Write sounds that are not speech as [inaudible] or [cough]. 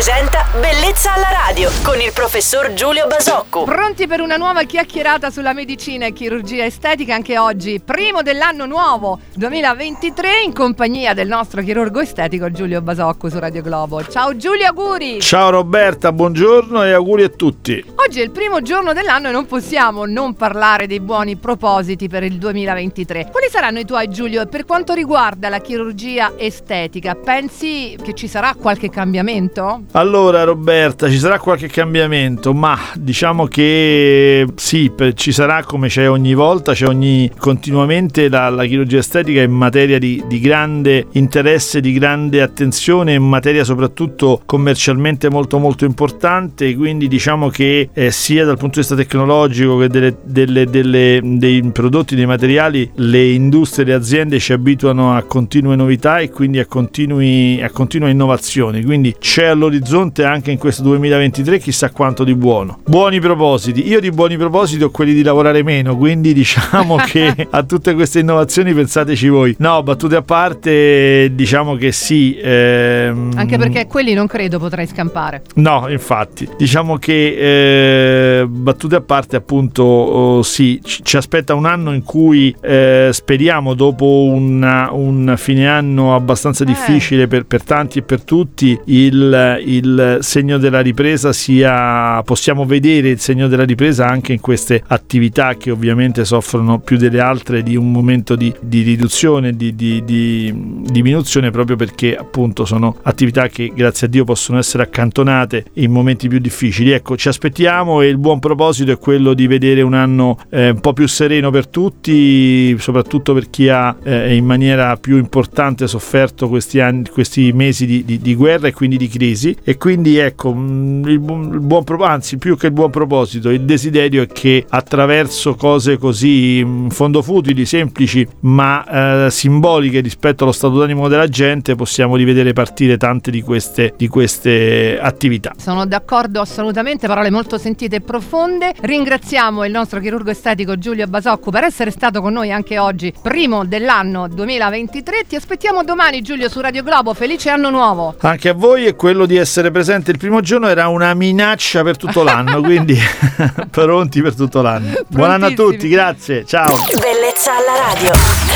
presenta Bellezza alla radio con il professor Giulio Basocco. Pronti per una nuova chiacchierata sulla medicina e chirurgia estetica anche oggi, primo dell'anno nuovo 2023 in compagnia del nostro chirurgo estetico Giulio Basocco su Radio Globo. Ciao Giulio, auguri! Ciao Roberta, buongiorno e auguri a tutti. Oggi è il primo giorno dell'anno e non possiamo non parlare dei buoni propositi per il 2023. Quali saranno i tuoi Giulio? Per quanto riguarda la chirurgia estetica, pensi che ci sarà qualche cambiamento? Allora Roberta, ci sarà qualche cambiamento, ma diciamo che sì, ci sarà come c'è ogni volta, c'è ogni continuamente la, la chirurgia estetica è materia di, di grande interesse, di grande attenzione, è materia soprattutto commercialmente molto molto importante, quindi diciamo che eh, sia dal punto di vista tecnologico che delle, delle- delle- dei prodotti, dei materiali, le industrie, le aziende ci abituano a continue novità e quindi a, continui, a continua innovazione, quindi c'è all'orizzonte anche in questo 2023 chissà quanto di buono. Buoni propositi, io di buoni propositi ho quelli di lavorare meno, quindi [laughs] diciamo che a tutte queste innovazioni pensateci voi. No, battute a parte, diciamo che sì. ehm, Anche perché quelli non credo potrai scampare. No, infatti, diciamo che eh, battute a parte, appunto, oh, sì, ci, ci aspetta un anno in cui eh, speriamo, dopo una- un fine anno abbastanza Eh. difficile per, per tanti e per tutti, il, il segno della ripresa sia. possiamo vedere il segno della ripresa anche in queste attività che ovviamente soffrono più delle altre di un momento di, di riduzione, di, di- di diminuzione, proprio perché appunto sono attività che grazie a Dio possono essere accantonate in momenti più difficili. Ecco, ci aspettiamo e il buon proposito è quello di vedere un anno eh, un po' più sereno per tutti, soprattutto per chi ha eh, in maniera più importante sofferto questi, anni, questi mesi di, di- di guerra e quindi di crisi. E quindi ecco, mh, il, buon- il buon anzi più che il buon proposito, il desiderio è che attraverso cose così mh, in fondo futili, semplici, ma eh, simboliche rispetto allo stato d'animo della gente, possiamo rivedere partire tante di queste, di queste attività. Sono d'accordo assolutamente, parole molto sentite e profonde. Ringraziamo il nostro chirurgo estetico Giulio Basocco per essere stato con noi anche oggi, primo dell'anno 2023. Ti aspettiamo domani Giulio su Radio Globo. Felice anno nuovo! Anche a voi e quello di essere presente il primo giorno era una minaccia per tutto l'anno, [laughs] quindi [laughs] pronti per tutto l'anno. Buon anno a tutti, grazie, ciao. Bellezza alla radio.